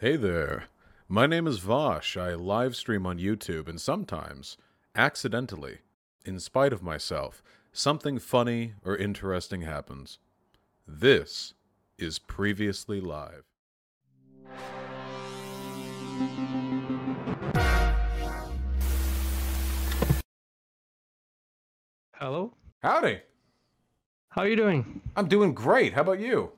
Hey there. My name is Vaush. I live stream on YouTube, and sometimes, accidentally, in spite of myself, something funny or interesting happens. This is Previously Live. Hello. Howdy. How are you doing? I'm doing great. How about you?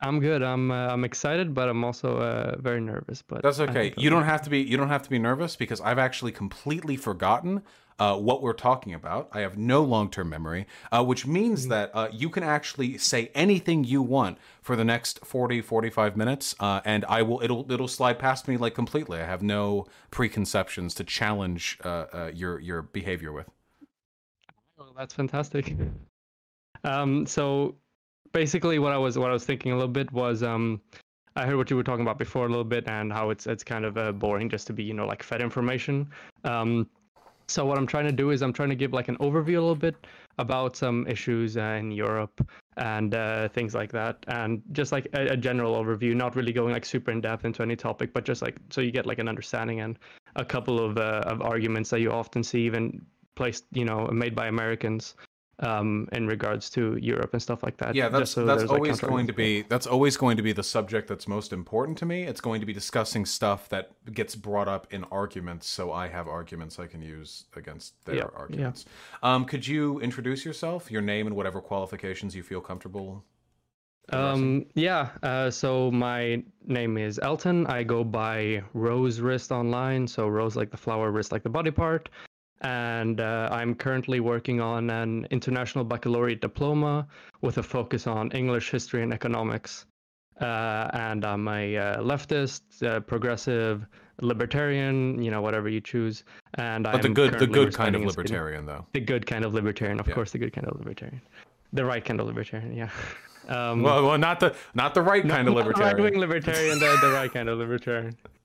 I'm good. I'm uh, I'm excited, but I'm also uh, very nervous. But That's okay. You don't have to be you don't have to be nervous because I've actually completely forgotten uh, what we're talking about. I have no long-term memory, uh, which means Mm-hmm. that uh, you can actually say anything you want for the next 40 45 minutes uh, and I will it'll it'll slide past me like completely. I have no preconceptions to challenge your your behavior with. Oh, that's fantastic. Um, so basically, what I was what I was thinking a little bit was um, I heard what you were talking about before a little bit, and how it's it's kind of uh, boring just to be you know like fed information. Um, so what I'm trying to do is I'm trying to give like an overview a little bit about some issues uh, in Europe and uh, things like that, and just like a, a general overview, not really going like super in depth into any topic, but just like so you get like an understanding and a couple of uh, of arguments that you often see even placed you know made by Americans um, in regards to Europe and stuff like that. Yeah, that's so that's there's, like, always going to be that's always going to be the subject that's most important to me. It's going to be discussing stuff that gets brought up in arguments, so I have arguments I can use against their Yeah, yeah. arguments. Um, could you introduce yourself, your name, and whatever qualifications you feel comfortable? Um, yeah. Uh, so my name is Elton. I go by Rose Wrist online. So Rose like the flower, wrist like the body part. And uh, I'm currently working on an international baccalaureate diploma with a focus on English, history, and economics. Uh, and I'm a uh, leftist, uh, progressive, libertarian. You know, whatever you choose. And But I'm the good the good kind of residing in Sweden. libertarian, though. The good kind of libertarian, of Yeah. course, the good kind of libertarian. The right kind of libertarian, yeah. Um, Well, well, not the not the right no, kind of not libertarian. Right-wing libertarian, the, the right kind of libertarian.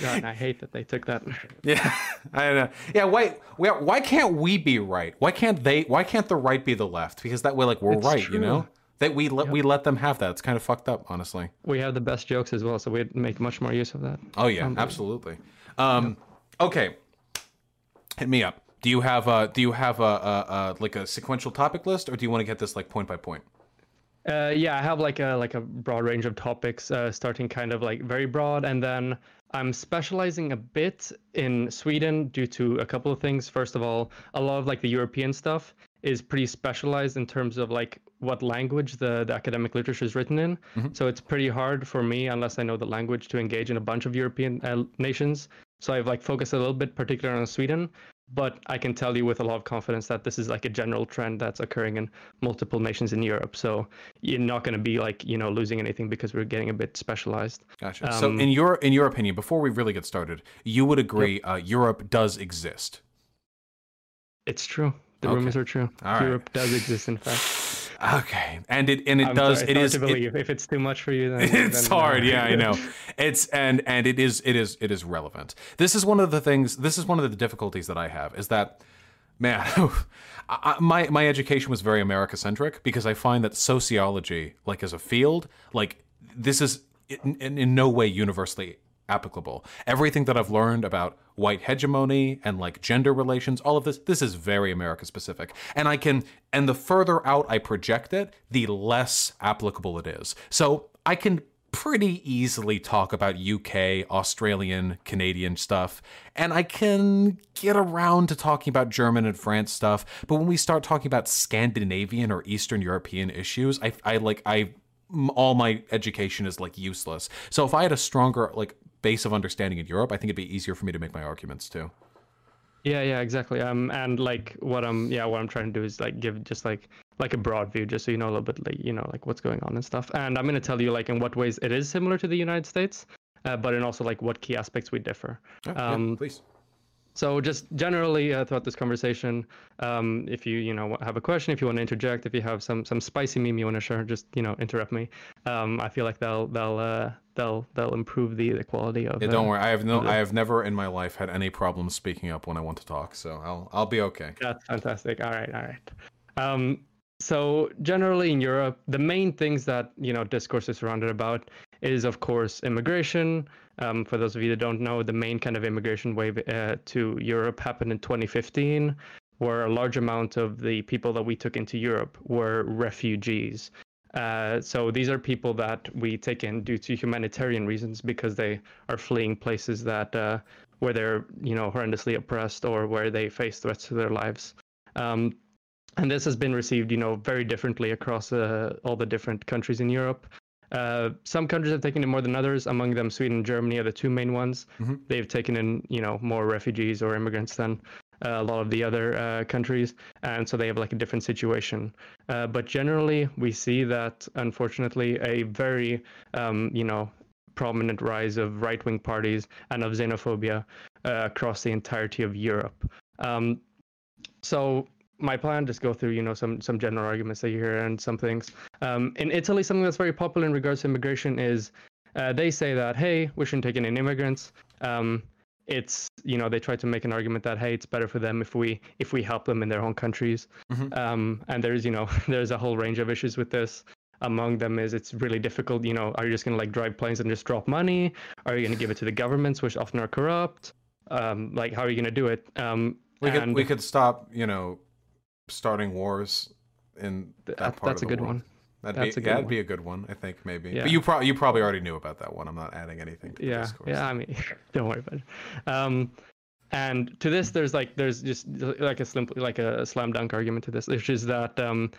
God, I hate that they took that. Yeah, I don't know. Yeah, why, why why can't we be right? Why can't they? Why can't the right be the left? Because that way, like we're It's right, you know. That we let we let them have that. It's kind of fucked up, honestly. We have the best jokes as well, so we'd make much more use of that. Oh yeah, Unbelievable. absolutely. Um, okay, hit me up. Do you have a do you have a, a, a like a sequential topic list, or do you want to get this like point by point? Uh, yeah, I have like a like a broad range of topics, uh, starting kind of like very broad, and then I'm specializing a bit in Sweden due to a couple of things. First of all, a lot of like the European stuff is pretty specialized in terms of like what language the, the academic literature is written in. So it's pretty hard for me, unless I know the language, to engage in a bunch of European uh, nations. So I've like focused a little bit particular on Sweden, but I can tell you with a lot of confidence that this is like a general trend that's occurring in multiple nations in Europe. So you're not going to be like you know losing anything because we're getting a bit specialized. Gotcha. so, Um, in your in your opinion, before we really get started, you would agree uh, Europe does exist. It's true. The Okay. rumors are true. All right. Europe does exist, in fact. Okay, and it and it I'm does. sorry, it's is. hard to it- believe. if it's too much for you, then it's then, uh, hard yeah i know it's and and it is it is it is relevant this is one of the things this is one of the difficulties that i have is that man I- my my education was very america centric because i find that sociology like as a field like this is in, in, in no way universally applicable everything that i've learned about white hegemony and like gender relations all of this this is very america specific and i can and the further out i project it the less applicable it is so i can pretty easily talk about UK, Australian, Canadian stuff, and I can get around to talking about German and France stuff. But when we start talking about Scandinavian or Eastern European issues, I, I like I all my education is like useless. So if I had a stronger like base of understanding in Europe, I think it'd be easier for me to make my arguments too. Yeah, yeah, exactly. Um, and like what I'm, yeah, what I'm trying to do is like give just like like a broad view, just so you know a little bit, like you know, like what's going on and stuff. And I'm gonna tell you like in what ways it is similar to the United States, uh, but in also like what key aspects we differ. Oh, yeah, Um, please. So just generally uh, throughout this conversation, um, if you you know have a question, if you want to interject, if you have some some spicy meme you want to share, just you know interrupt me. Um, I feel like they'll they'll uh, they'll they'll improve the the quality of. Yeah, don't uh, worry. I have no. I have never in my life had any problems speaking up when I want to talk, so I'll I'll be okay. That's fantastic. All right, all right. Um, so generally in Europe, the main things that you know discourse is surrounded about is, of course, immigration. Um, for those of you that don't know, the main kind of immigration wave uh, to Europe happened in 2015, where a large amount of the people that we took into Europe were refugees. Uh, so these are people that we take in due to humanitarian reasons because they are fleeing places that uh, where they're you know horrendously oppressed or where they face threats to their lives. Um, and this has been received you know very differently across uh, all the different countries in Europe. Uh, some countries have taken in more than others. Among them, Sweden and Germany are the two main ones. Mm-hmm. They've taken in, you know, more refugees or immigrants than a lot of the other uh, countries, and so they have like a different situation. Uh, but generally, we see that unfortunately a very, um, you know, prominent rise of right-wing parties and of xenophobia uh, across the entirety of Europe. Um, so my plan just go through you know some some general arguments that you hear and some things um, in italy something that's very popular in regards to immigration is uh, they say that hey we shouldn't take in any immigrants um, it's you know they try to make an argument that hey it's better for them if we if we help them in their own countries. Mm-hmm. um, and there's you know there's a whole range of issues with this. Among them is it's really difficult you know are you just going to like drive planes and just drop money? Are you going to give it to the governments which often are corrupt? Um, like how are you going to do it? Um, we could we could stop you know starting wars in that, that part that's a good world. one That'd That's be, a good that'd one. be a good one, I think maybe. Yeah. But you probably you probably already knew about that one. I'm not adding anything. to Yeah, yeah. I mean, don't worry about it. Um, and to this, there's like there's just like a slim like a slam dunk argument to this, which is that um,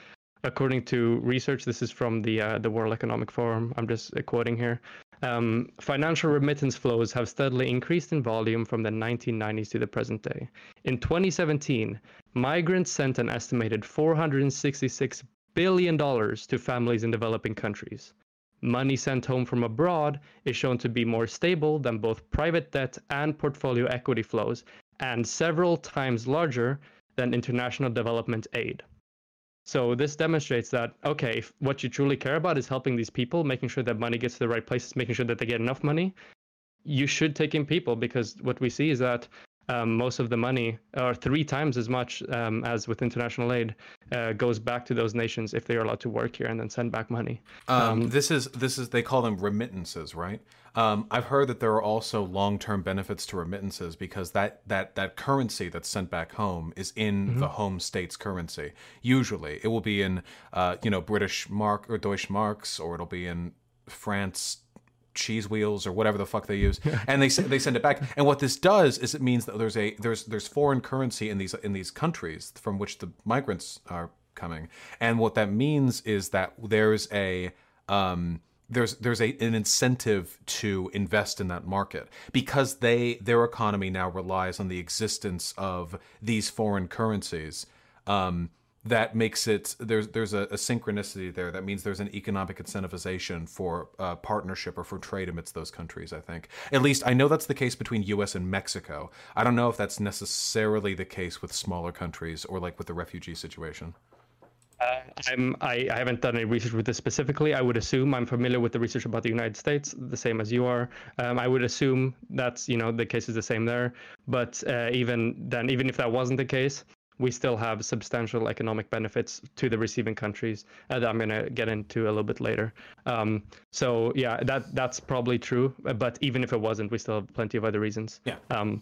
according to research, this is from the uh, the World Economic Forum. I'm just quoting here. Um, financial remittance flows have steadily increased in volume from the 1990s to the present day. In 2017, migrants sent an estimated 466 billion dollars to families in developing countries. Money sent home from abroad is shown to be more stable than both private debt and portfolio equity flows, and several times larger than international development aid. So this demonstrates that okay, if what you truly care about is helping these people, making sure that money gets to the right places, making sure that they get enough money, you should take in people because what we see is that um, most of the money, or three times as much um, as with international aid, uh, goes back to those nations if they are allowed to work here and then send back money. Um, um this is this is they call them remittances, right? Um, I've heard that there are also long-term benefits to remittances because that that that currency that's sent back home is in mm-hmm. the home state's currency. Usually, it will be in uh, you know British mark or Deutsche marks, or it'll be in France cheese wheels or whatever the fuck they use, and they they send it back. And what this does is it means that there's a there's there's foreign currency in these in these countries from which the migrants are coming, and what that means is that there's a um, there's there's a, an incentive to invest in that market because they their economy now relies on the existence of these foreign currencies. Um, that makes it there's there's a, a, synchronicity there that means there's an economic incentivization for uh, partnership or for trade amidst those countries i think at least i know that's the case between us and mexico i don't know if that's necessarily the case with smaller countries or like with the refugee situation uh, I'm, I, I haven't done any research with this specifically. I would assume I'm familiar with the research about the United States, the same as you are. Um, I would assume that's you know the case is the same there. But uh, even then, even if that wasn't the case, we still have substantial economic benefits to the receiving countries uh, that I'm going to get into a little bit later. Um, so yeah, that that's probably true. But even if it wasn't, we still have plenty of other reasons. Yeah. Um,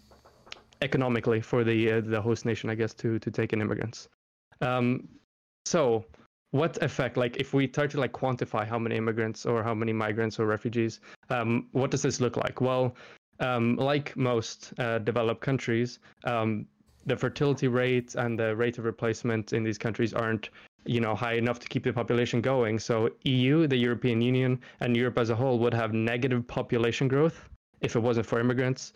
economically for the uh, the host nation, I guess, to to take in immigrants. Um, so what effect like if we try to like quantify how many immigrants or how many migrants or refugees um, what does this look like well um, like most uh, developed countries um, the fertility rate and the rate of replacement in these countries aren't you know high enough to keep the population going. So eu the european union and europe as a whole would have negative population growth if it wasn't for immigrants.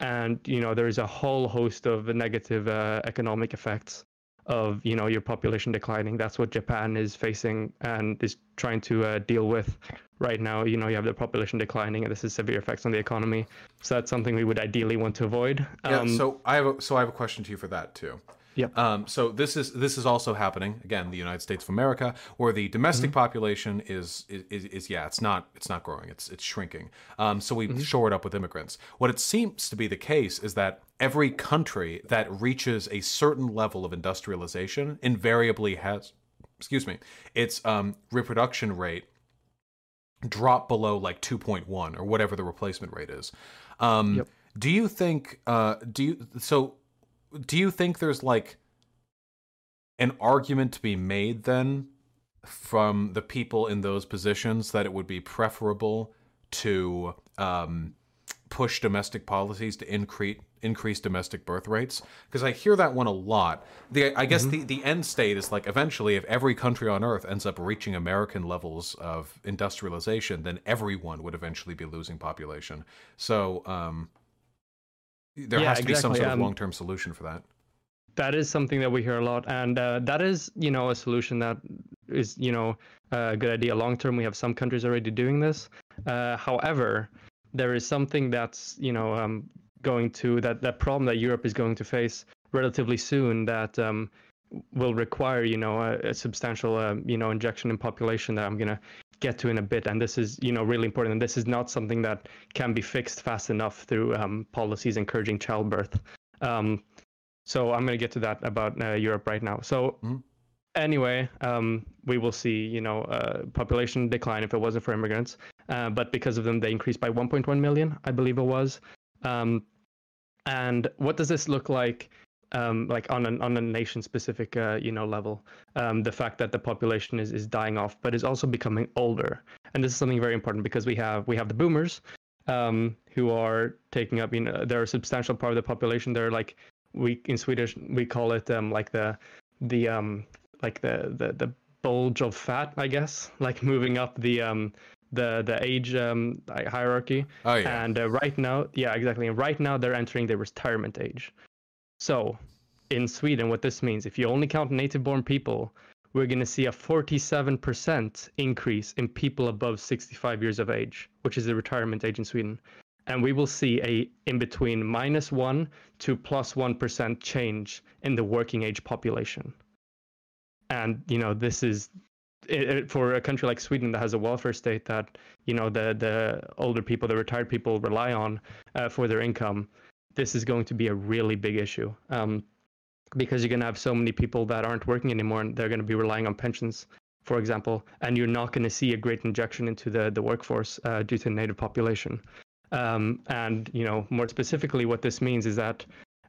And you know there's a whole host of negative uh, economic effects of you know your population declining. That's what Japan is facing and is trying to uh, deal with right now. You know, you have the population declining, and this is severe effects on the economy. So that's something we would ideally want to avoid. Yeah. Um, so I have a, so I have a question to you for that too. Yep. Um, so this is this is also happening again, the United States of America, where the domestic mm-hmm. population is, is, is is yeah, it's not it's not growing, it's it's shrinking. Um, so we mm-hmm. shore it up with immigrants. What it seems to be the case is that every country that reaches a certain level of industrialization invariably has, excuse me, its um, reproduction rate drop below like 2.1 or whatever the replacement rate is. Um, Yep. Do you think? Uh, do you so? Do you think there's like an argument to be made then from the people in those positions that it would be preferable to um, push domestic policies to increase increase domestic birth rates because I hear that one a lot. The I guess the the end state is like eventually if every country on earth ends up reaching American levels of industrialization, then everyone would eventually be losing population. So um, there Yeah, has to be some exactly. sort of Um, long term solution for that. that is something that we hear a lot and uh, that is you know a solution that is you know a good idea long term we have some countries already doing this uh, however there is something that's you know um, going to that that problem that europe is going to face relatively soon that um, will require you know a, a substantial um, you know injection in population that i'm going to get to in a bit and this is you know really important and this is not something that can be fixed fast enough through um, policies encouraging childbirth um, so I'm going to get to that about uh, Europe right now. So Mhm. anyway, um, we will see, you know, uh, population decline if it wasn't for immigrants. Uh, but because of them, they increased by 1.1 million, I believe it was. Um, and what does this look like, um, like on an on a nation specific, uh, you know, level? Um, the fact that the population is is dying off, but is also becoming older. And this is something very important because we have we have the boomers. Um, who are taking up, you know, they're a substantial part of the population. They're like we in Swedish we call it um like the the um like the the the bulge of fat, I guess, like moving up the um the the age um hierarchy. Oh yeah. And uh, right now, yeah, exactly. And right now they're entering their retirement age. So, in Sweden, what this means, if you only count native-born people, we're going to see a 47% increase in people above 65 years of age, which is the retirement age in Sweden. And we will see a in between minus one to plus one percent change in the working age population. And you know this is it, it- for a country like Sweden that has a welfare state that you know the the older people, the retired people rely on uh, for their income. This is going to be a really big issue um, because you're going to have so many people that aren't working anymore, and they're going to be relying on pensions, for example, and you're not going to see a great injection into the the workforce uh, due to native population. Um, and you know more specifically, what this means is that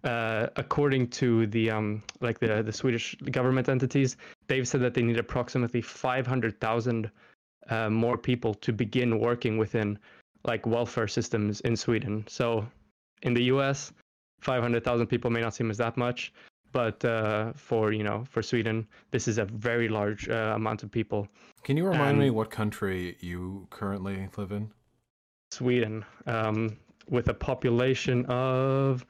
uh, according to the um, like the the Swedish government entities, they've said that they need approximately 500,000 uh, more people to begin working within like welfare systems in Sweden. So in the US, 500,000 people may not seem as that much, but uh, for you know for Sweden, this is a very large uh, amount of people. Can you remind me what country you currently live in? Sweden, um, with a population of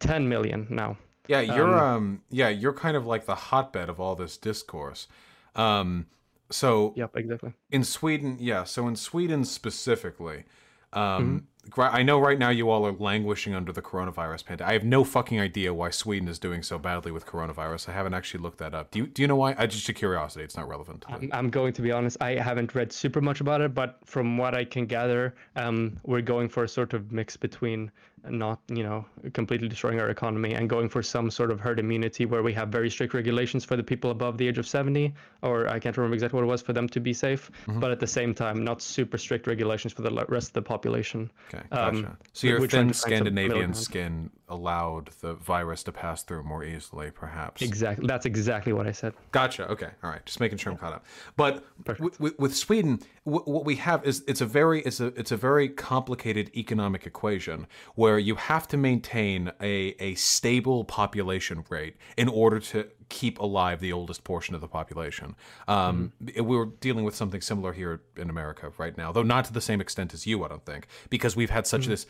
10 million now. Yeah, you're um, Um, yeah, you're kind of like the hotbed of all this discourse. Um so Yep, exactly. in Sweden, yeah, so in Sweden specifically, um Mm-hmm. I know right now you all are languishing under the coronavirus pandemic. I have no fucking idea why Sweden is doing so badly with coronavirus. I haven't actually looked that up. Do you do you know why? I just a curiosity, it's not relevant. to I'm, I'm going to be honest. I haven't read super much about it, but from what I can gather, um, we're going for a sort of mix between not, you know, completely destroying our economy and going for some sort of herd immunity where we have very strict regulations for the people above the age of 70, or I can't remember exactly what it was for them to be safe, Mm-hmm. but at the same time, not super strict regulations for the rest of the population. Okay, Um, gotcha. so we- your we're trying thin to find some middle Scandinavian skin allowed the virus to pass through more easily, perhaps. Exactly. That's exactly what I said. Gotcha. Okay. All right. Just making sure I'm caught up. But with, with Sweden, w- what we have is it's a very it's a it's a very complicated economic equation where you have to maintain a a stable population rate in order to keep alive the oldest portion of the population. Um, We're dealing with something similar here in America right now, though not to the same extent as you, I don't think, because we've had such this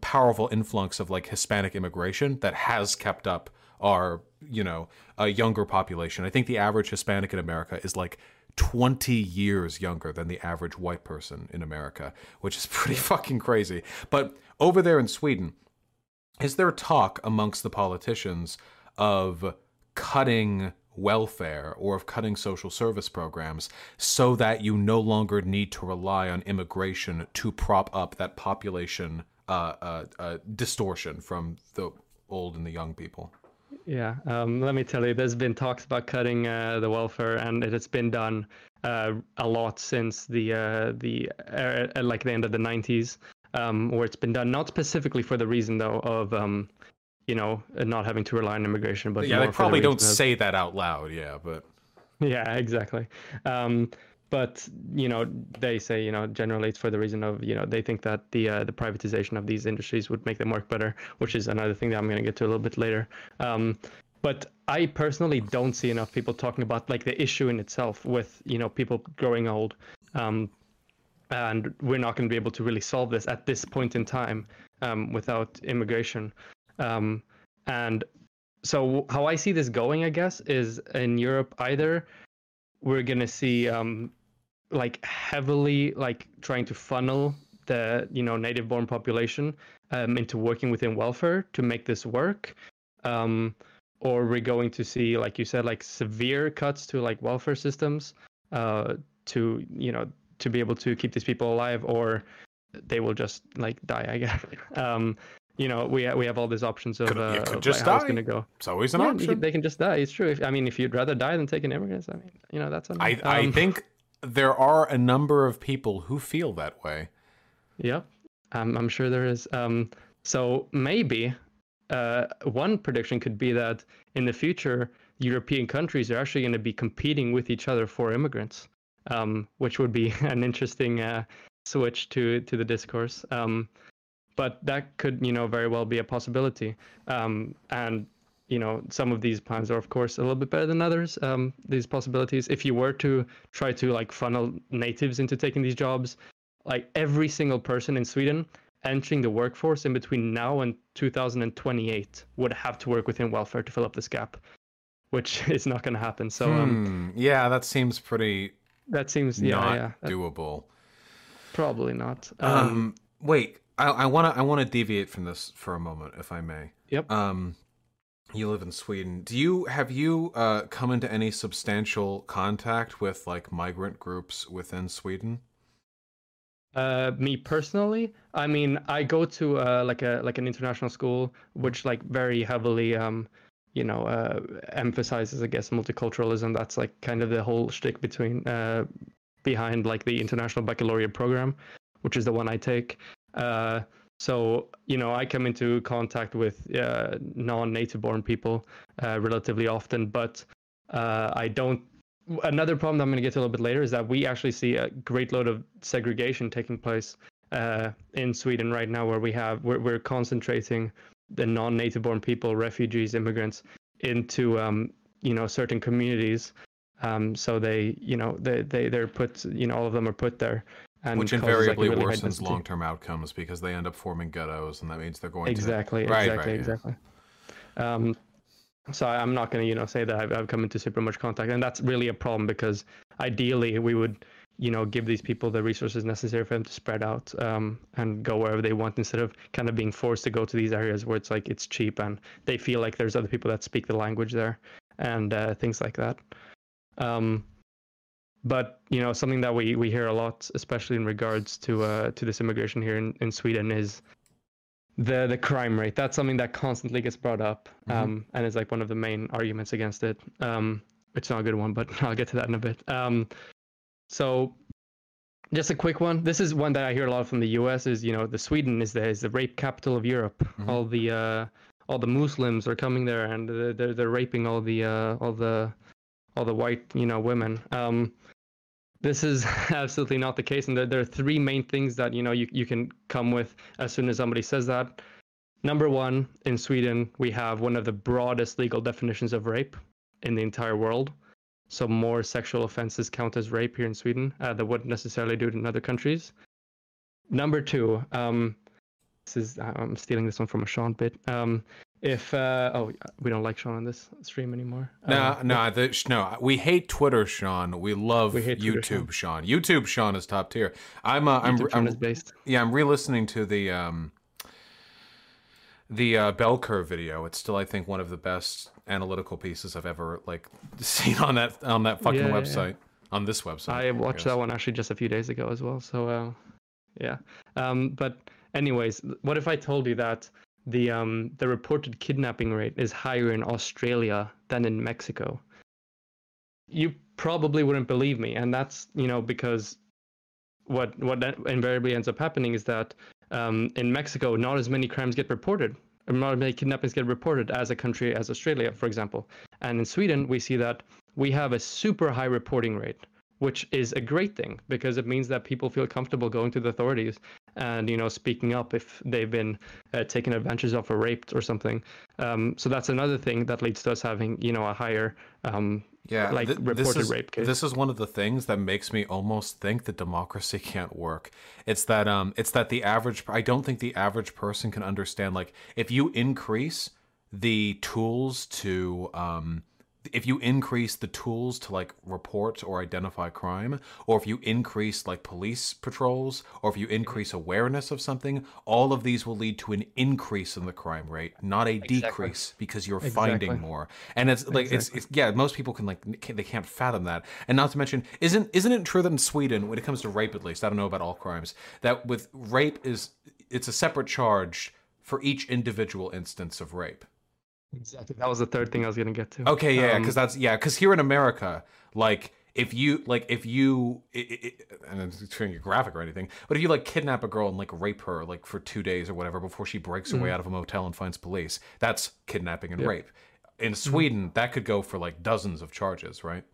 powerful influx of like Hispanic immigration that has kept up our you know a younger population. I think the average Hispanic in America is like 20 years younger than the average white person in America, which is pretty fucking crazy. But over there in Sweden, is there talk amongst the politicians of cutting welfare or of cutting social service programs so that you no longer need to rely on immigration to prop up that population uh, uh, uh, distortion from the old and the young people? Yeah, um, let me tell you, there's been talks about cutting uh, the welfare, and it has been done uh, a lot since the uh, the uh, like the end of the 90s, um, where it's been done not specifically for the reason though of um, you know not having to rely on immigration, but yeah, they for the probably don't of- say that out loud. Yeah, but yeah, exactly. Um, but you know, they say you know generally it's for the reason of you know they think that the uh, the privatization of these industries would make them work better, which is another thing that I'm going to get to a little bit later. Um, but I personally don't see enough people talking about like the issue in itself with you know people growing old, um, and we're not going to be able to really solve this at this point in time um, without immigration. Um, and so how I see this going, I guess, is in Europe either we're gonna see um, like heavily like trying to funnel the you know native born population um, into working within welfare to make this work, um, or we're going to see like you said like severe cuts to like welfare systems uh, to you know to be able to keep these people alive, or they will just like die. I guess. Um, you know, we we have all these options of, Could- uh, could of, just like, how it's die. gonna go. it's always an Yeah, option. they can just die. It's true. If, I mean, if you'd rather die than take an immigrant, I mean, you know, that's. I you. I Um, think there are a number of people who feel that way. Yep, I'm I'm sure there is. Um, so maybe, uh, one prediction could be that in the future, European countries are actually going to be competing with each other for immigrants, um, which would be an interesting uh, switch to to the discourse. Um, but that could, you know, very well be a possibility. Um, and you know, some of these plans are, of course, a little bit better than others. Um, these possibilities, if you were to try to like funnel natives into taking these jobs, like every single person in Sweden entering the workforce in between now and 2028 would have to work within welfare to fill up this gap, which is not going to happen. So um, Hmm, yeah, that seems pretty that seems yeah yeah that- doable. probably not. Um, Um, wait, I want to I want to deviate from this for a moment, if I may. Yep. Um, you live in Sweden. Do you have you uh, come into any substantial contact with like migrant groups within Sweden? Uh, me personally, I mean, I go to uh, like a like an international school, which like very heavily, um, you know, uh, emphasizes, I guess, multiculturalism. That's like kind of the whole shtick between uh, behind like the international baccalaureate program, which is the one I take. Uh, so you know, I come into contact with uh, non-native born people uh, relatively often, but uh, I don't another problem that I'm going to get to a little bit later is that we actually see a great load of segregation taking place uh, in Sweden right now, where we have we're, we're concentrating the non-native born people, refugees, immigrants into um, you know certain communities. Um, so they you know they they they're put you know all of them are put there, and Which causes, like, invariably really worsens long-term outcomes because they end up forming ghettos, and that means they're going exactly to right, exactly right, yeah. exactly. Um so i'm not going to you know say that I've, I've come into super much contact and that's really a problem because ideally we would you know give these people the resources necessary for them to spread out um, and go wherever they want instead of kind of being forced to go to these areas where it's like it's cheap and they feel like there's other people that speak the language there and uh, things like that. Um, but you know something that we, we hear a lot especially in regards to uh, to this immigration here in, in sweden is the the crime rate. That's something that constantly gets brought up Mhm. um, and is like one of the main arguments against it. Um, it's not a good one but i'll get to that in a bit. Um, so just a quick one. This is one that i hear a lot from the us is you know the sweden is the is the rape capital of europe. Mhm. all the uh, all the muslims are coming there and they're they're, they're raping all the uh, all the all the white you know women. Um, this is absolutely not the case and there, there are three main things that you know you, you can come with as soon as somebody says that. Number one in sweden we have one of the broadest legal definitions of rape in the entire world. So more sexual offenses count as rape here in sweden uh, that wouldn't necessarily do it in other countries. Number two um, this is i'm stealing this one from a shaun bit. Um, if uh, oh we don't like shaun on this stream anymore No, Um, no, the, no. We hate Twitter, Shaun. We love We Twitter, YouTube, Shaun. YouTube, Shaun is top tier. I'm, uh, I'm, Shaun I'm, is based yeah, I'm re-listening to the um, the uh, bell curve video. It's still, I think, one of the best analytical pieces I've ever like seen on that on that fucking Yeah, yeah, yeah. website on this website. I watched guess. that one actually just a few days ago as well. So uh, yeah. Um, but anyways, what if I told you that the um, the reported kidnapping rate is higher in Australia than in Mexico? you probably wouldn't believe me, and that's you know because what what invariably ends up happening is that um, in Mexico, not as many crimes get reported. Not as many kidnappings get reported as a country as Australia, for example. And in Sweden, we see that we have a super high reporting rate which is a great thing because it means that people feel comfortable going to the authorities and you know speaking up if they've been uh, taken advantage of or raped or something. Um, so that's another thing that leads to us having you know a higher um, yeah like th- reported is, rape case. This is one of the things that makes me almost think that democracy can't work. It's that um it's that the average I don't think the average person can understand like if you increase the tools to um if you increase the tools to like report or identify crime, or if you increase like police patrols, or if you increase awareness of something, all of these will lead to an increase in the crime rate, not a exactly. decrease because you're exactly. finding more. And it's like exactly. it's, it's yeah, most people can like can, they can't fathom that. And not to mention, isn't isn't it true that in Sweden, when it comes to rape at least, I don't know about all crimes, that with rape is it's a separate charge for each individual instance of rape. Exactly. That was the third thing I was gonna get to. Okay, yeah, because um, that's yeah, because here in America, like if you like if you it, it, and I'm trying to graphic or anything, but if you like kidnap a girl and like rape her like for two days or whatever before she breaks mm-hmm. away out of a motel and finds police, that's kidnapping and yep. rape. In. Sweden, mm-hmm. that could go for like dozens of charges, right?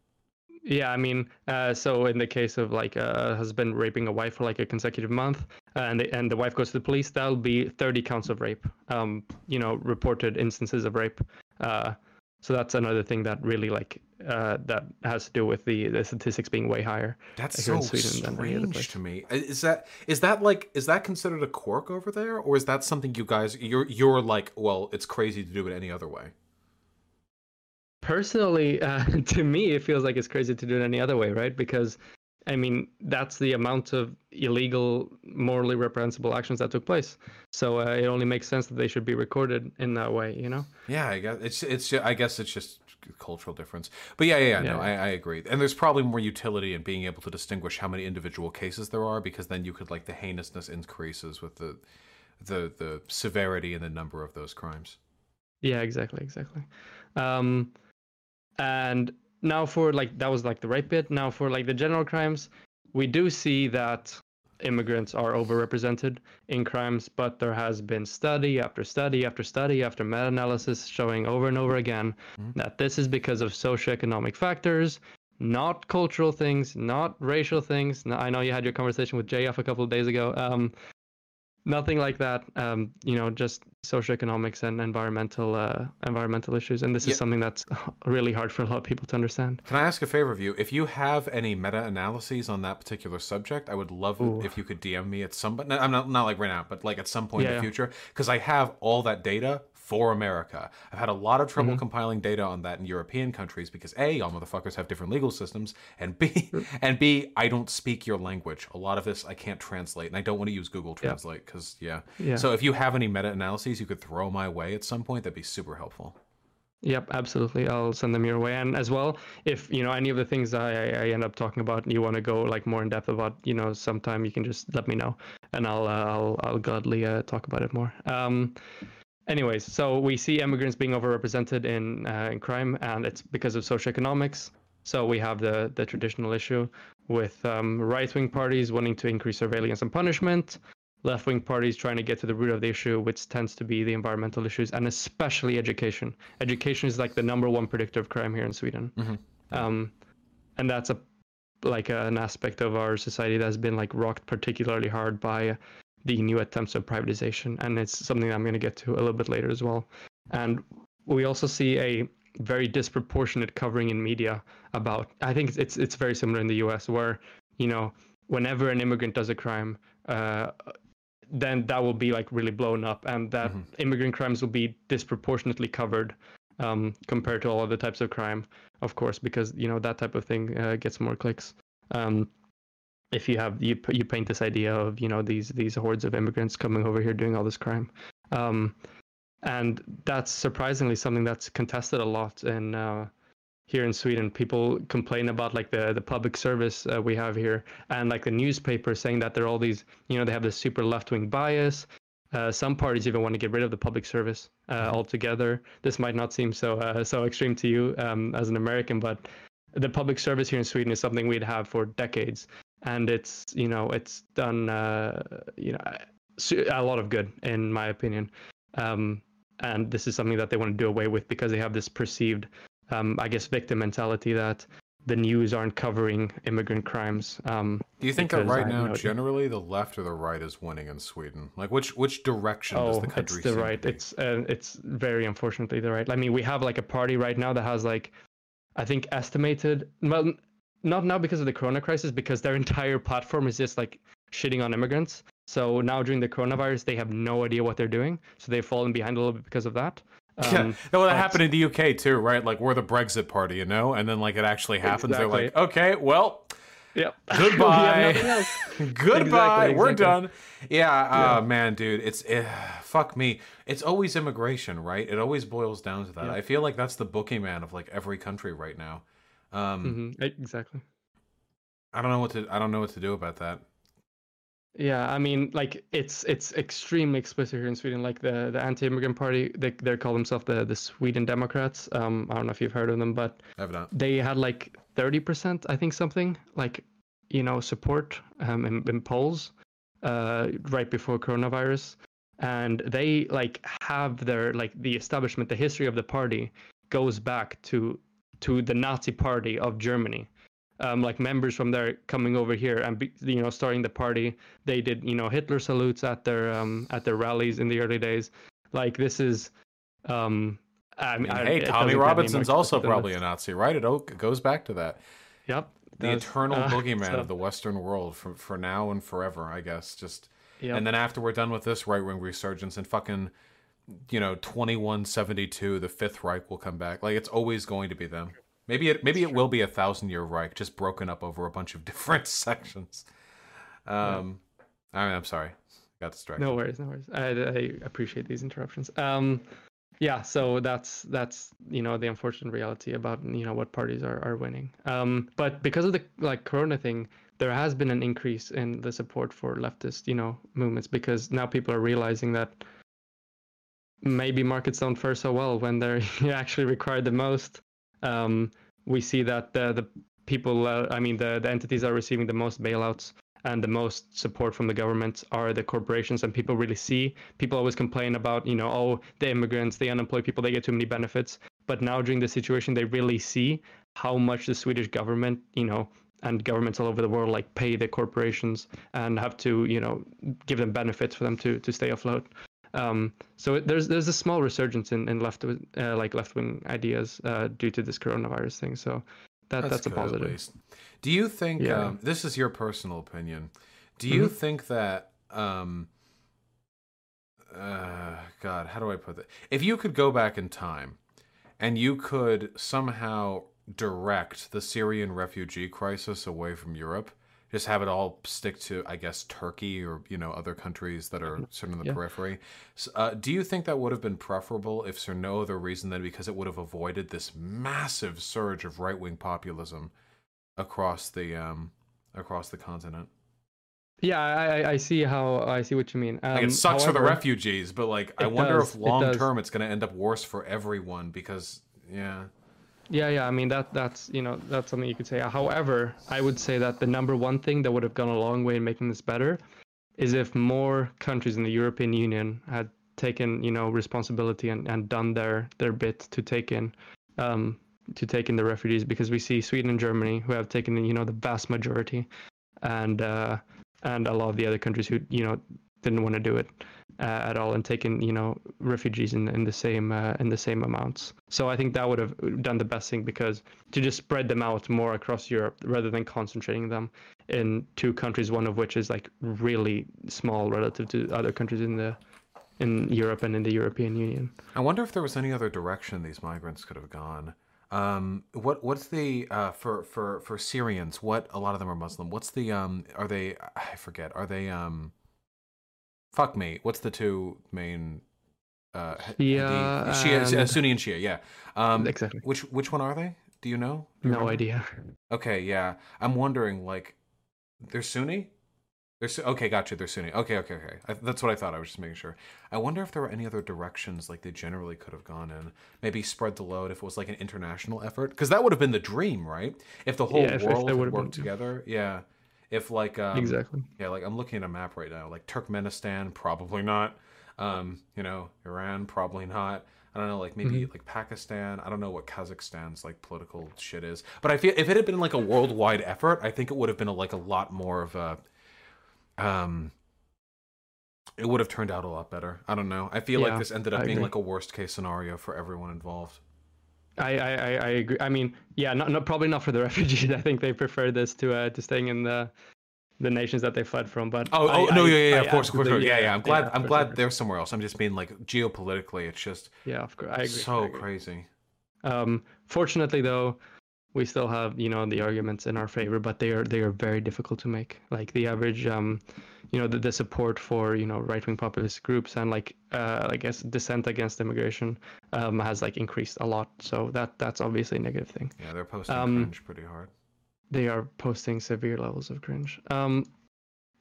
Yeah, I mean, uh, so in the case of like a husband raping a wife for like a consecutive month, uh, and the, and the wife goes to the police, that'll be 30 counts of rape. Um, you know, reported instances of rape. Uh, so that's another thing that really like uh, that has to do with the, the statistics being way higher. That's so strange to me. Is that is that like is that considered a quirk over there, or is that something you guys you're you're like well it's crazy to do it any other way? Personally, uh, to me, it feels like it's crazy to do it any other way, right? Because, I mean, that's the amount of illegal, morally reprehensible actions that took place. So uh, it only makes sense that they should be recorded in that way, you know? Yeah, I guess it's it's. I guess it's just cultural difference. But yeah, yeah, yeah, yeah. no, I, I agree. And there's probably more utility in being able to distinguish how many individual cases there are, because then you could like the heinousness increases with the the the severity and the number of those crimes. Yeah, exactly, exactly. Um, and now for like that was like the right bit. Now for like the general crimes, we do see that immigrants are overrepresented in crimes, but there has been study after study after study after meta-analysis showing over and over again mm-hmm. that this is because of socioeconomic factors, not cultural things, not racial things. Now, I know you had your conversation with JF a couple of days ago. Um, nothing like that. Um, you know, just socioeconomics and environmental uh, environmental issues, and this yeah. is something that's really hard for a lot of people to understand. Can I ask a favor of you? If you have any meta analyses on that particular subject, I would love Ooh. if you could DM me at some. But I'm not not like right now, but like at some point yeah, in the future, because I have all that data for America. I've had a lot of trouble mm-hmm. compiling data on that in European countries because A, all motherfuckers have different legal systems, and B, and B, I don't speak your language. A lot of this I can't translate, and I don't want to use Google Translate because yeah. yeah. So if you have any meta analyses you could throw my way at some point, that'd be super helpful. Yep, absolutely. I'll send them your way. And as well, if you know any of the things I, I end up talking about, and you want to go like more in depth about, you know, sometime you can just let me know, and I'll uh, I'll I'll gladly uh, talk about it more. Um, anyways, so we see immigrants being overrepresented in uh, in crime, and it's because of socioeconomics. So we have the the traditional issue with um, right wing parties wanting to increase surveillance and punishment, left wing parties trying to get to the root of the issue, which tends to be the environmental issues and especially education. Education is like the number one predictor of crime here in Sweden, mm-hmm. um, and that's a like an aspect of our society that's been like rocked particularly hard by the new attempts of privatization, and it's something I'm going to get to a little bit later as well. And we also see a very disproportionate covering in media about. I think it's it's very similar in the U.S. where you know whenever an immigrant does a crime. Uh, then that will be like really blown up, and that mm-hmm. immigrant crimes will be disproportionately covered um, compared to all other types of crime, of course, because you know that type of thing uh, gets more clicks. Um, if you have you you paint this idea of you know these these hordes of immigrants coming over here doing all this crime, um, and that's surprisingly something that's contested a lot in uh, here in Sweden. People complain about like the the public service uh, we have here, and like the newspaper saying that there are all these you know they have this super left wing bias. Uh, some parties even want to get rid of the public service uh, altogether. This might not seem so uh, so extreme to you um, as an American, but the public service here in Sweden is something we'd have for decades, and it's you know it's done uh, you know a lot of good in my opinion. Um, and this is something that they want to do away with because they have this perceived, um, I guess, victim mentality that the news aren't covering immigrant crimes. Um, do you think that right now, know, generally, the left or the right is winning in Sweden? Like, which which direction oh, does the country? it's the right. It's uh, it's very unfortunately the right. I mean, we have like a party right now that has like, I think estimated. Well, not now because of the Corona crisis, because their entire platform is just like shitting on immigrants. So now during the coronavirus, they have no idea what they're doing. So they've fallen behind a little bit because of that. Um, yeah, well, that happened in the UK too, right? Like we're the Brexit party, you know, and then like it actually happens. Exactly. They're like, okay, well, yep, goodbye, goodbye, exactly, we're done. Yeah, yeah. Uh, man, dude, it's uh, fuck me. It's always immigration, right? It always boils down to that. Yeah. I feel like that's the boogeyman of like every country right now. Um, mm-hmm. Exactly. I don't know what to. I don't know what to do about that. Yeah, I mean, like it's it's extremely explicit here in Sweden. Like the the anti-immigrant party, they they call themselves the the Sweden Democrats. Um, I don't know if you've heard of them, but they had like thirty percent, I think, something like you know support um in, in polls, uh, right before coronavirus, and they like have their like the establishment, the history of the party goes back to to the Nazi party of Germany um, like members from there coming over here and be, you know starting the party. They did you know Hitler salutes at their um, at their rallies in the early days. Like this is. Um, I mean, hey, Tommy Robinson's also probably a Nazi, right? It, it goes back to that. Yep. The eternal uh, boogeyman so. of the Western world for for now and forever, I guess. Just yep. and then after we're done with this right wing resurgence and fucking you know 2172 the fifth reich will come back like it's always going to be them Maybe it maybe it will be a thousand year Reich, just broken up over a bunch of different sections. Um, yeah. I mean, I'm sorry, got distracted. No worries, no worries. I, I appreciate these interruptions. Um, yeah, so that's that's you know the unfortunate reality about you know what parties are are winning. Um, but because of the like Corona thing, there has been an increase in the support for leftist you know movements because now people are realizing that maybe markets don't fare so well when they're actually required the most. Um, we see that the, the people, uh, I mean, the, the entities are receiving the most bailouts and the most support from the government are the corporations and people really see. People always complain about you know oh the immigrants the unemployed people they get too many benefits. But now during the situation they really see how much the swedish government you know and governments all over the world like pay the corporations and have to you know give them benefits for them to to stay afloat um, so there's there's a small resurgence in, in left uh, like left wing ideas uh, due to this coronavirus thing. So that that's, that's a positive. Do you think yeah. um, this is your personal opinion? Do you mm-hmm. think that um, uh, God, how do I put it? If you could go back in time and you could somehow direct the Syrian refugee crisis away from Europe, just have it all stick to, I guess, Turkey or you know other countries that are sort of in the yeah. periphery. So, uh, do you think that would have been preferable if for no other reason than because it would have avoided this massive surge of right wing populism across the um, across the continent? Yeah, I, I see how I see what you mean. Um, like it um, sucks however, for the refugees, but like I wonder does, if long term it it's going to end up worse for everyone because yeah. Yeah, yeah. I mean that that's you know that's something you could say. However, I would say that the number one thing that would have gone a long way in making this better is if more countries in the European Union had taken you know responsibility and, and done their their bit to take in um, to take in the refugees because we see Sweden and Germany who have taken you know the vast majority and uh, and a lot of the other countries who you know didn't want to do it at all and taken you know refugees in, in the same uh, in the same amounts so i think that would have done the best thing because to just spread them out more across europe rather than concentrating them in two countries one of which is like really small relative to other countries in the in europe and in the european union i wonder if there was any other direction these migrants could have gone um, what what's the uh, for for for Syrians? What a lot of them are Muslim. What's the um? Are they? I forget. Are they um? Fuck me. What's the two main? Uh, Shia, Shia and... Sunni and Shia. Yeah. Um, exactly. Which which one are they? Do you know? Do you no remember? idea. Okay, yeah. I'm wondering, like, they're Sunni. They're Su- okay, gotcha. They're Sunni. Okay, okay, okay. I, that's what I thought. I was just making sure. I wonder if there were any other directions like they generally could have gone in. Maybe spread the load if it was like an international effort, because that would have been the dream, right? If the whole Yeah, if- if world had would've worked been- together, yeah. If like um, exactly. yeah, like I'm looking at a map right now. Like Turkmenistan, probably not. Um, you know, Iran, probably not. I don't know, like maybe Mm-hmm. like Pakistan. I don't know what Kazakhstan's like political shit is. But I feel if it had been like a worldwide effort, I think it would have been a, like a lot more of a um it would have turned out a lot better. I don't know. I feel like this ended up I being agree. like a worst case scenario for everyone involved. I, I, I, I agree. I mean, yeah, not, not probably not for the refugees. I think they prefer this to uh, to staying in the the nations that they fled from. But Oh, I- oh no, yeah, yeah, yeah, I of course, of course, yeah, yeah. I'm glad, I'm glad sure. they're somewhere else. I'm just being like geopolitically, it's just Yeah, of course, I agree. I so agree. crazy. Um, fortunately, though, we still have you know the arguments in our favor, but they are they are very difficult to make. Like the average, um, you know, the, the support for you know right wing populist groups and like uh, I guess dissent against immigration um, has like increased a lot. So that that's obviously a negative thing. Yeah, they're posting Um, cringe pretty hard. They are posting severe levels of cringe. Um,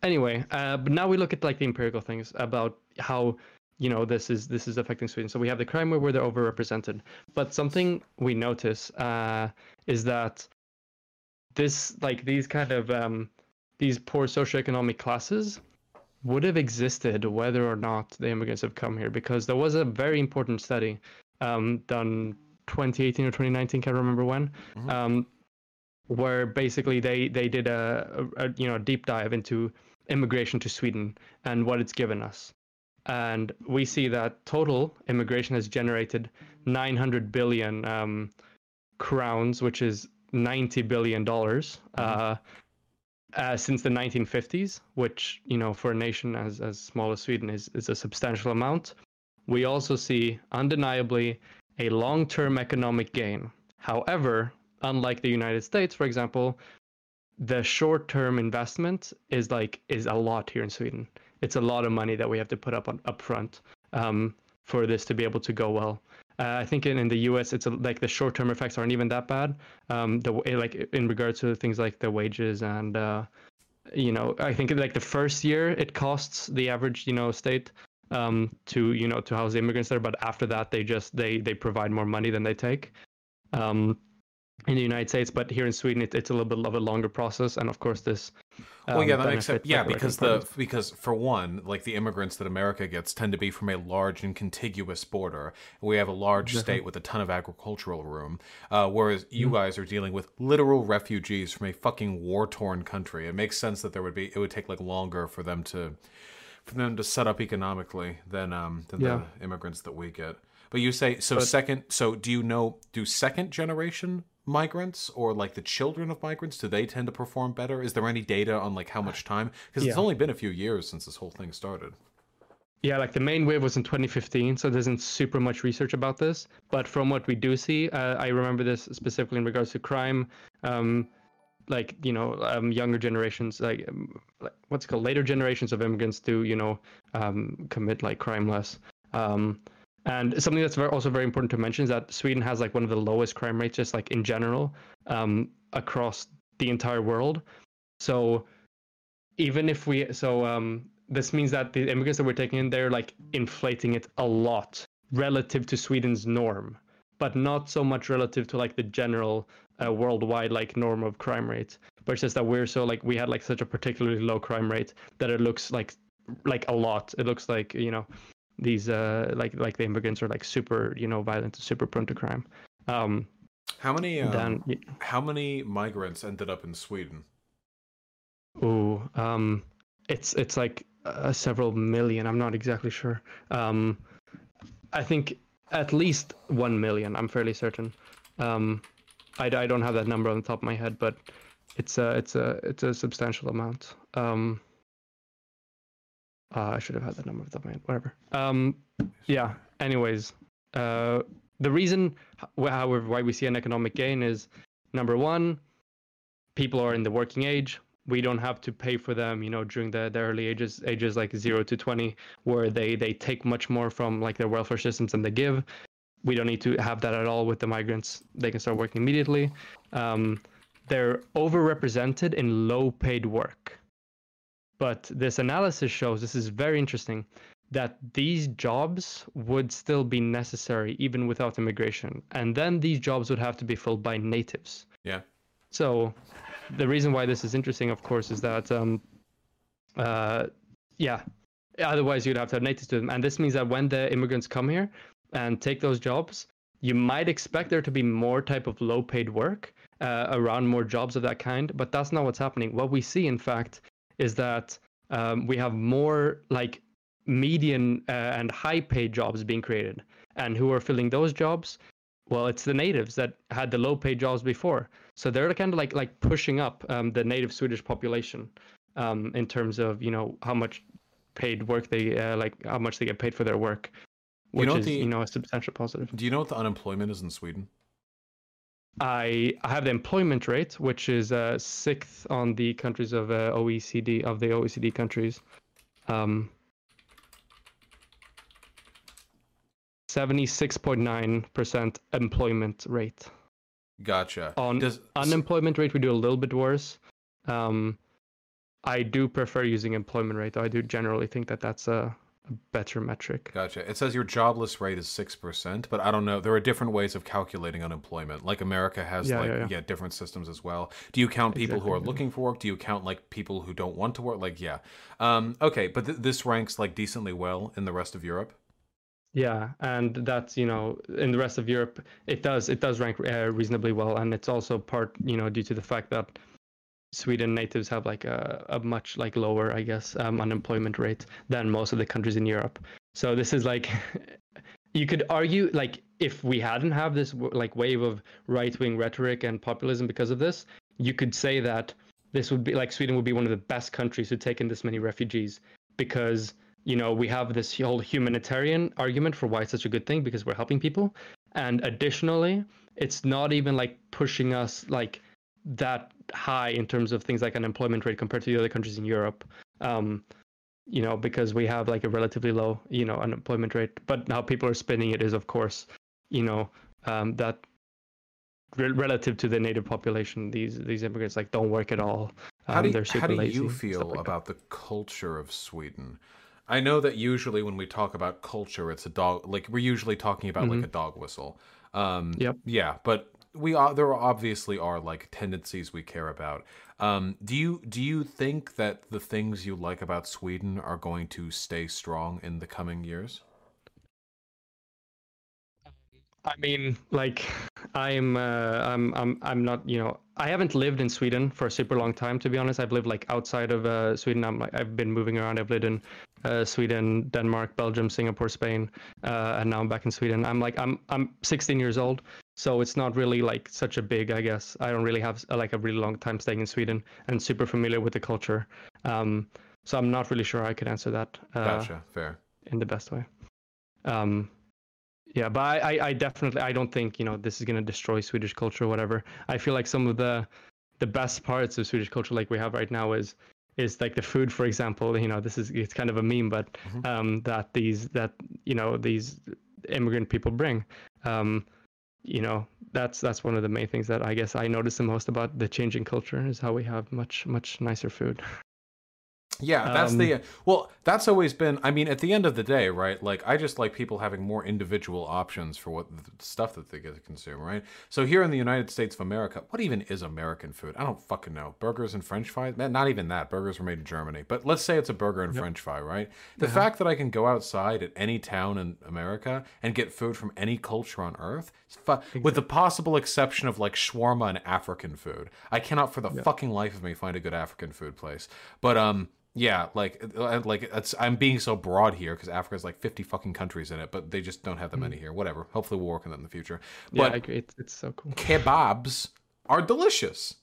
anyway, uh, but now we look at like the empirical things about how you know this is this is affecting Sweden. So we have the crime where they're overrepresented, but something we notice uh, is that this like these kind of um, these poor socioeconomic classes would have existed whether or not the immigrants have come here because there was a very important study um, done 2018 or 2019 can't remember when Mhm. um, where basically they they did a, a, a you know deep dive into immigration to Sweden and what it's given us and we see that total immigration has generated 900 billion um, crowns which is 90 billion dollars uh, uh, since the 1950s, which you know for a nation as as small as Sweden is is a substantial amount. We also see undeniably a long-term economic gain. However, unlike the United States, for example, the short-term investment is like is a lot here in Sweden. It's a lot of money that we have to put up on up front um, for this to be able to go well. Uh, I think in, in the U.S. it's a, like the short-term effects aren't even that bad. Um, the like in regards to things like the wages and uh, you know I think like the first year it costs the average you know state um, to you know to house the immigrants there, but after that they just they they provide more money than they take. Um, in the United States, but here in Sweden, it, it's a little bit of a longer process, and of course, this. Well, um, yeah, that makes sense. Yeah, because the parties. because for one, like the immigrants that America gets tend to be from a large and contiguous border. We have a large Exactly. state with a ton of agricultural room, uh, whereas you Mm-hmm. guys are dealing with literal refugees from a fucking war torn country. It makes sense that there would be it would take like longer for them to for them to set up economically than um than Yeah. the immigrants that we get. But you say so But- second. So do you know do second generation migrants or like the children of migrants do they tend to perform better? Is there any data on like how much time? Because it's only been a few years since this whole thing started. Yeah, like the main wave was in 2015, so there isn't super much research about this. But from what we do see, uh, I remember this specifically in regards to crime. Um, like you know, um, younger generations, like, um, like what's it called, later generations of immigrants do you know um, commit like crime less. Um, and something that's very, also very important to mention is that Sweden has like one of the lowest crime rates, just like in general, um, across the entire world. So even if we so um this means that the immigrants that we're taking in they're like inflating it a lot relative to Sweden's norm but not so much relative to like the general uh, worldwide like norm of crime rate but it's just that we're so like we had like such a particularly low crime rate that it looks like like a lot it looks like you know these uh like like the immigrants are like super you know violent super prone to crime um How many um, then how many migrants ended up in Sweden? Oh, um, it's it's like uh, several million. I'm not exactly sure. Um, I think at least one million. I'm fairly certain. Um, I, I don't have that number on the top of my head, but it's a it's a it's a substantial amount. Um, uh, I should have had that number on the top of. Whatever. Um, yeah. Anyways, uh, the reason, h- however, why we see an economic gain is number one, people are in the working age we don't have to pay for them you know during the, the early ages ages like 0 to 20 where they they take much more from like their welfare systems than they give we don't need to have that at all with the migrants they can start working immediately um, they're overrepresented in low paid work But this analysis shows this is very interesting that these jobs would still be necessary even without immigration. And then these jobs would have to be filled by natives. Yeah. So the reason why this is interesting, of course, is that, um, uh, yeah, otherwise you'd have to have natives to them. And this means that when the immigrants come here and take those jobs, you might expect there to be more type of low paid work uh, around more jobs of that kind, but that's not what's happening. What we see, in fact, is that um, we have more like median uh, and high paid jobs being created. And who are filling those jobs? Well, it's the natives that had the low paid jobs before. So they're kind of like like pushing up um, the native Swedish population um, in terms of you know how much paid work they uh, like how much they get paid for their work, which know is the- you know a substantial positive. Do you know what the unemployment is in Sweden? I I have the employment rate, which is uh, sixth on the countries of uh, OECD of the OECD countries. Um, Seventy-six point nine percent employment rate. Gotcha. On Does Unemployment rate, we do a little bit worse. Um, I do prefer using employment rate. though. I do generally think that that's a, a better metric. Gotcha. It says your jobless rate is six percent, but I don't know. There are different ways of calculating unemployment. Like America has Yeah, like yeah, yeah, yeah. different systems as well. Do you count people who are looking for work? Do you count like people who don't want to work? Like yeah. Um, okay, but th- this ranks like decently well in the rest of Europe. Yeah, and that's you know in the rest of Europe it does it does rank uh, reasonably well, and it's also part you know due to the fact that Sweden natives have like a, a much like lower I guess um, unemployment rate than most of the countries in Europe. So this is like you could argue like if we hadn't have this like wave of right wing rhetoric and populism because of this, you could say that this would be like Sweden would be one of the best countries to take in this many refugees because you know we have this whole humanitarian argument for why it's such a good thing because we're helping people and additionally it's not even like pushing us like that high in terms of things like unemployment rate compared to the other countries in Europe um you know because we have like a relatively low you know unemployment rate but how people are spending it is of course you know um that re- relative to the native population these these immigrants like don't work at all um, How do you, they're super how do lazy, you feel like that. about the culture of Sweden? I know that usually when we talk about culture, it's a dog. Like we're usually talking about like a dog whistle. Um, Mm-hmm. Yep. Yeah, but we are there obviously are like tendencies we care about. Um, do you do you think that the things you like about Sweden are going to stay strong in the coming years? I mean, like, I'm, uh, I'm, I'm, I'm not, you know, I haven't lived in Sweden for a super long time, to be honest. I've lived like outside of uh, Sweden. I'm like, I've been moving around. I've lived in uh, Sweden, Denmark, Belgium, Singapore, Spain, uh, and now I'm back in Sweden. I'm like, I'm, I'm 16 years old, so it's not really like such a big, I guess. I don't really have uh, like a really long time staying in Sweden and super familiar with the culture. Um, so I'm not really sure I could answer that. Uh, Gotcha. Fair. in the best way. Um, yeah, but I, I, definitely I don't think you know this is gonna destroy Swedish culture or whatever. I feel like some of the the best parts of Swedish culture, like we have right now, is is like the food, for example. You know, this is it's kind of a meme, but Mhm. um, that these that you know these immigrant people bring. Um, you know, that's that's one of the main things that I guess I notice the most about the changing culture is how we have much much nicer food. Yeah, that's Um, the well. That's always been. I mean, at the end of the day, right? Like, I just like people having more individual options for what the stuff that they get to consume, right? So here in the United States of America, what even is American food? I don't fucking know. Burgers and French fries? Man, not even that. Burgers were made in Germany, but let's say it's a burger and French fry, right? The Uh-huh. fact that I can go outside at any town in America and get food from any culture on Earth, fu- with the possible exception of like shawarma and African food, I cannot for the fucking life of me find a good African food place. But um. Yeah, like uh, like it's I'm being so broad here because Africa Africa's like 50 fucking countries in it, but they just don't have that many here. Whatever. Hopefully we'll work on that in the future. Mm. yeah, But I agree. It's, it's so cool. kebabs are delicious.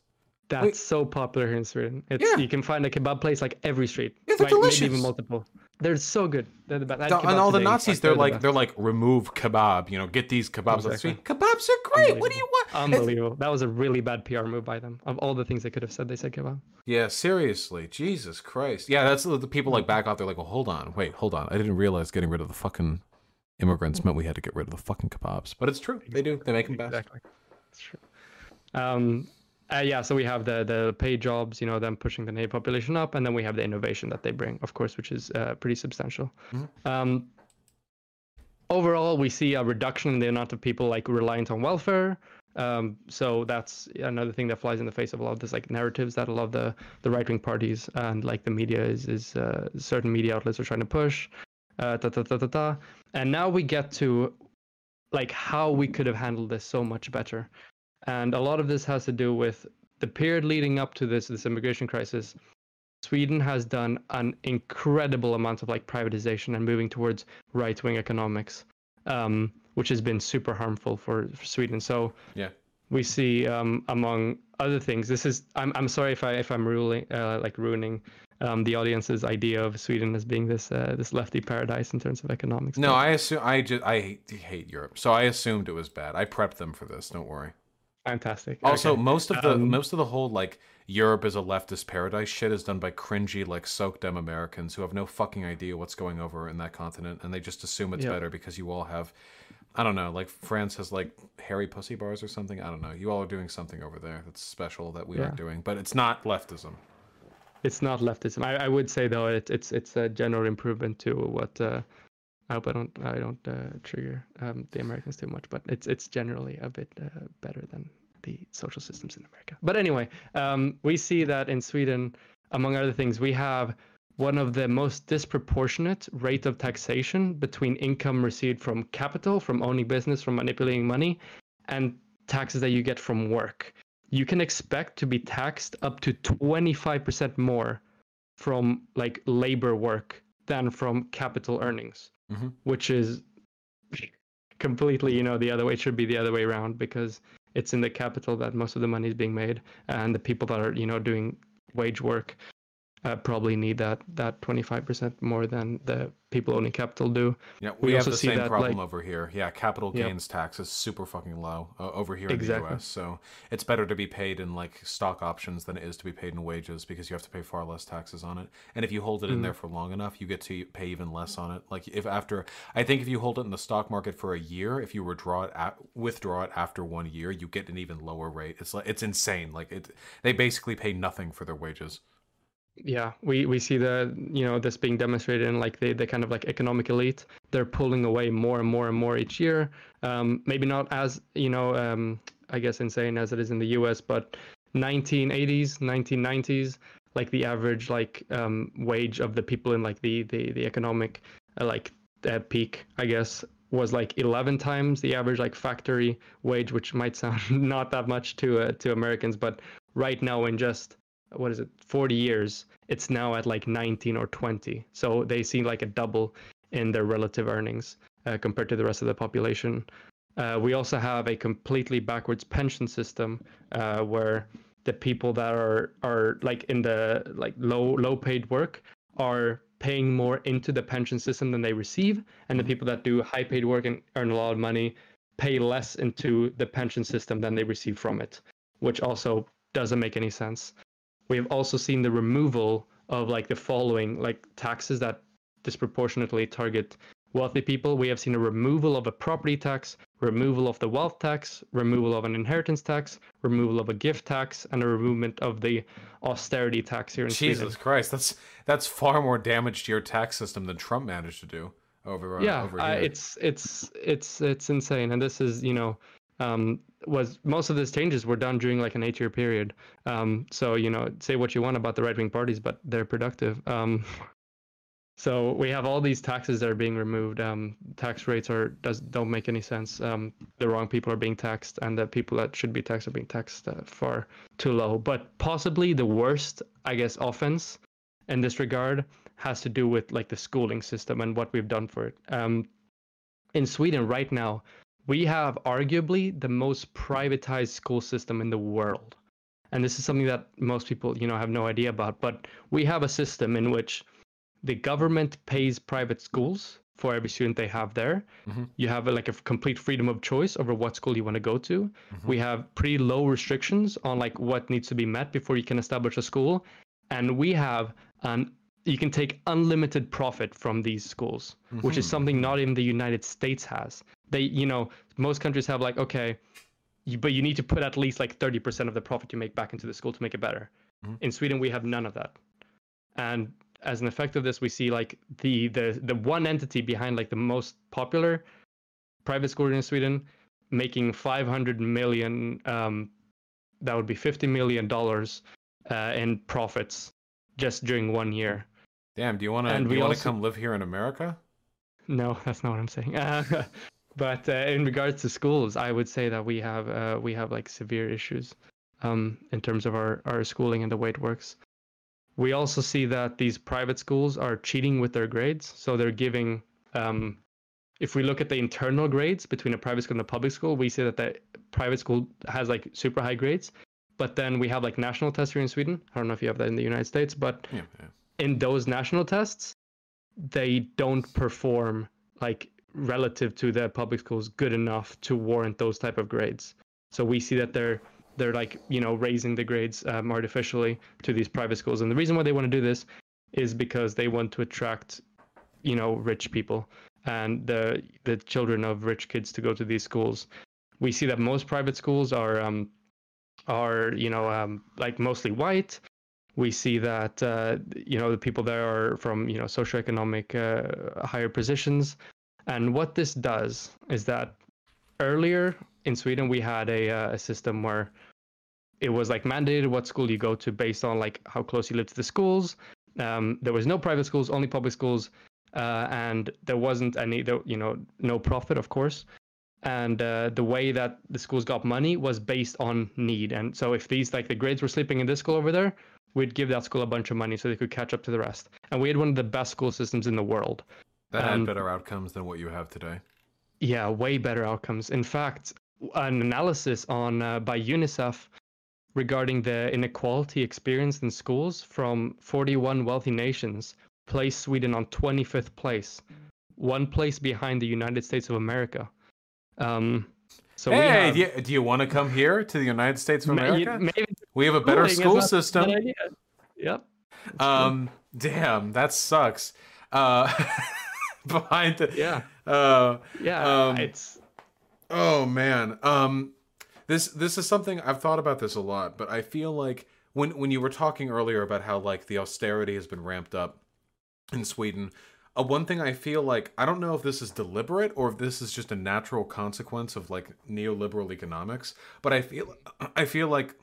That's so popular here in Sweden. It's Yeah. you can find a kebab place like every street. Yeah, they're like, Maybe even multiple. They're so good. They're the best. I and kebab all the today. Nazis, Like, they're like best. they're like remove kebab. You know, get these kebabs on the street. Kebabs are great. What do you want? It's- unbelievable. That was a really bad PR move by them. Of all the things they could have said, they said kebab. Yeah, seriously, Jesus Christ. Yeah, that's the, the people like back off. They're like, well, hold on, wait, hold on. I didn't realize getting rid of the fucking immigrants meant we had to get rid of the fucking kebabs. But it's true. They do. They make them best. Exactly. That's true. Um, Uh, yeah, so we have the the paid jobs, you know, them pushing the native population up, and then we have the innovation that they bring, of course, which is uh, pretty substantial. Mhm. Um, overall, we see a reduction in the amount of people like reliant on welfare. Um, so that's another thing that flies in the face of a lot of this like narratives that a lot of the the right wing parties and like the media is is uh, certain media outlets are trying to push. Uh, ta, ta, ta, ta, ta. And now we get to like how we could have handled this so much better. And a lot of this has to do with the period leading up to this this immigration crisis. Sweden has done an incredible amount of like privatization and moving towards right wing economics, um, which has been super harmful for, for Sweden. So Yeah. we see um, among other things. This is I'm I'm sorry if I if I'm ruling uh, like ruining um, the audience's idea of Sweden as being this uh, this lefty paradise in terms of economics. No, I assume I just I hate, hate Europe, so I assumed it was bad. I prepped them for this. Don't worry. Fantastic. Also, Okay. most of the Um, most of the whole like Europe is a leftist paradise shit is done by cringy like soc dem Americans who have no fucking idea what's going over in that continent, and they just assume it's Yeah. better because you all have, I don't know, like France has like hairy pussy bars or something. I don't know. You all are doing something over there that's special that we aren't doing, but it's not leftism. It's not leftism. I, I would say though it, it's it's a general improvement to what uh, I hope I don't I don't uh, trigger um, the Americans too much, but it's it's generally a bit uh, better than the social systems in America. But anyway, um, we see that in Sweden, among other things, we have one of the most disproportionate rate of taxation between income received from capital, from owning business, from manipulating money, and taxes that you get from work you can expect to be taxed up to 25% more from like labor work than from capital earnings Mhm. which is completely you know the other way it should be the other way around because it's in the capital that most of the money is being made and the people that are you know doing wage work uh, probably need that that 25% more than the people owning capital do Yeah, We we, have the see same that, problem like- over here. Yeah, capital gains tax is super fucking low uh, over here Exactly. in the U.S. So it's better to be paid in like stock options than it is to be paid in wages because you have to pay far less taxes on it. And if you hold it in Mm. there for long enough, you get to pay even less on it. Like if after, I think if you hold it in the stock market for a year, if you withdraw it at, withdraw it after one year, you get an even lower rate. It's like it's insane. Like it, they basically pay nothing for their wages. Yeah we we see the you know this being demonstrated in like the the kind of like economic elite. They're pulling away more and more and more each year. Um maybe not as you know um i guess insane as it is in the us but 1980s 1990s like the average like um wage of the people in like the the the economic uh, like uh, peak i guess was like 11 times the average like factory wage which might sound not that much to uh, to americans but right now in just what is it 40 years it's now at like 19 or 20 so they see like a double in their relative earnings uh, compared to the rest of the population. Uh, we also have a completely backwards pension system uh, where the people that are are like in the like low low paid work are paying more into the pension system than they receive and the people that do high paid work and earn a lot of money pay less into the pension system than they receive from it which also doesn't make any sense we have also seen the removal of like the following like taxes that disproportionately target wealthy people. We have seen a removal of a property tax removal of the wealth tax removal of an inheritance tax removal of a gift tax and a removal of the austerity tax here in Jesus sweden Christ, that's that's far more damage to your tax system than Trump managed to do over uh, yeah over it's it's it's it's insane. And this is you know um was most of these changes were done during like an eight year period. Um so you know say what you want about the right wing parties but they're productive. Um so we have all these taxes that are being removed. Um tax rates are does don't make any sense. Um the wrong people are being taxed and the people that should be taxed are being taxed uh, far too low. But possibly the worst i guess offense in this regard has to do with like the schooling system and what we've done for it. Um in Sweden right now, we have arguably the most privatized school system in the world. And this is something that most people, you know, have no idea about, but we have a system in which the government pays private schools for every student they have there. Mhm. You have like a complete freedom of choice over what school you want to go to. Mhm. We have pretty low restrictions on like what needs to be met before you can establish a school, and we have an you can take unlimited profit from these schools, which is Mhm. something not even the United States has. They, you know, most countries have like, okay, you, but you need to put at least like 30% of the profit you make back into the school to make it better. Mhm. In Sweden, we have none of that. And as an effect of this, we see like the the the one entity behind like the most popular private school in Sweden making 500 million. Um, that would be 50 million dollars uh, in profits just during one year. Damn, do you want to And do you want to also- come live here in America? No, that's not what I'm saying. Uh, but uh, in regards to schools, I would say that we have uh, we have like severe issues um, in terms of our, our schooling and the way it works. We also see that these private schools are cheating with their grades. So they're giving, um, if we look at the internal grades between a private school and a public school, we see that the private school has like super high grades. But then we have like national tests here in Sweden. I don't know if you have that in the United States, but Yeah, yeah. in those national tests, they don't perform like relative to the public schools good enough to warrant those type of grades. So we see that they're they're like you know raising the grades um, artificially to these private schools, and the reason why they want to do this is because they want to attract you know rich people and the the children of rich kids to go to these schools. We see that most private schools are um, are you know um, like mostly white we see that uh, you know the people there are from you know socioeconomic uh, higher positions and what this does is that earlier in sweden we had a, uh, a system where it was like mandated what school you go to based on like how close you live to the schools um, there was no private schools only public schools uh, and there wasn't any you know no profit of course and uh, the way that the schools got money was based on need and so if these like the grades were slipping in this school over there we'd give that school a bunch of money so they could catch up to the rest. And we had one of the best school systems in the world. That had Um, better outcomes than what you have today. Yeah, way better outcomes. In fact, an analysis on uh, by UNICEF regarding the inequality experienced in schools from 41 wealthy nations placed Sweden on 25th place, one place behind the United States of America. Um, so we hey, have, do you, do you want to come here to the United States of America? maybe we have a better school system. Yep. Um, damn, that sucks. Uh, behind the yeah, uh, yeah, um, it's Oh man. Um this this is something I've thought about this a lot, but I feel like when when you were talking earlier about how like the austerity has been ramped up in Sweden, uh, one thing I feel like I don't know if this is deliberate or if this is just a natural consequence of like neoliberal economics, but I feel I feel like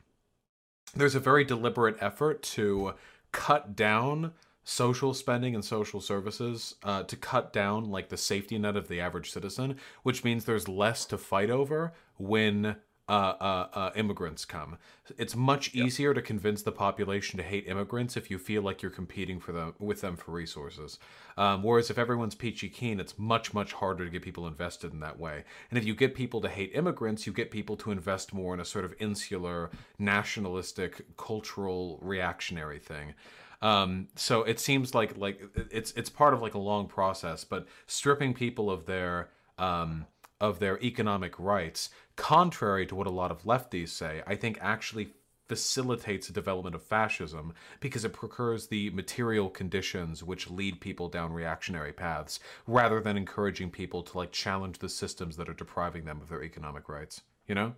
there's a very deliberate effort to cut down social spending and social services uh, to cut down like the safety net of the average citizen which means there's less to fight over when uh, uh, uh, immigrants come. It's much easier to convince the population to hate immigrants if you feel like you're competing for them with them for resources. Um, whereas if everyone's peachy keen, it's much much harder to get people invested in that way. And if you get people to hate immigrants, you get people to invest more in a sort of insular, nationalistic, cultural, reactionary thing. Um, so it seems like like it's it's part of like a long process, but stripping people of their um, of their economic rights, contrary to what a lot of lefties say, I think actually facilitates the development of fascism because it procures the material conditions which lead people down reactionary paths rather than encouraging people to like challenge the systems that are depriving them of their economic rights you know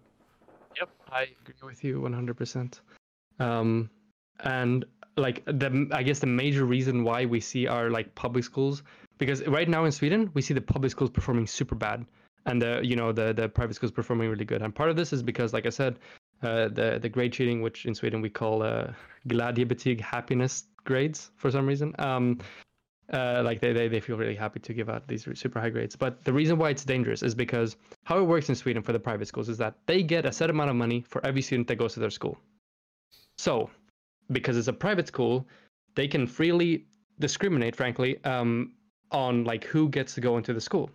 Yep, I agree with you 100%. Um, and like the, I guess the major reason why we see our like public schools, because right now in Sweden we see the public schools performing super bad, and the you know the the private schools performing really good. And part of this is because, like I said, uh, the the grade cheating, which in Sweden we call uh, happiness grades for some reason. Um, uh, like they, they they feel really happy to give out these super high grades. But the reason why it's dangerous is because how it works in Sweden for the private schools is that they get a set amount of money for every student that goes to their school. So, because it's a private school, they can freely discriminate, frankly, um, on like who gets to go into the school.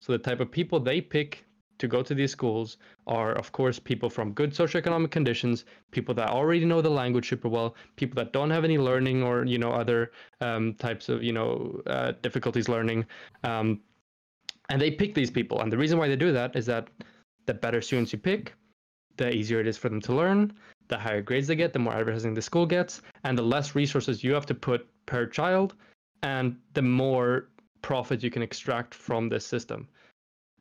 So the type of people they pick to go to these schools are, of course, people from good socioeconomic conditions, people that already know the language super well, people that don't have any learning or you know other um, types of you know uh, difficulties learning, um, and they pick these people. And the reason why they do that is that the better students you pick, the easier it is for them to learn. The higher grades they get, the more advertising the school gets, and the less resources you have to put per child, and the more profit you can extract from this system.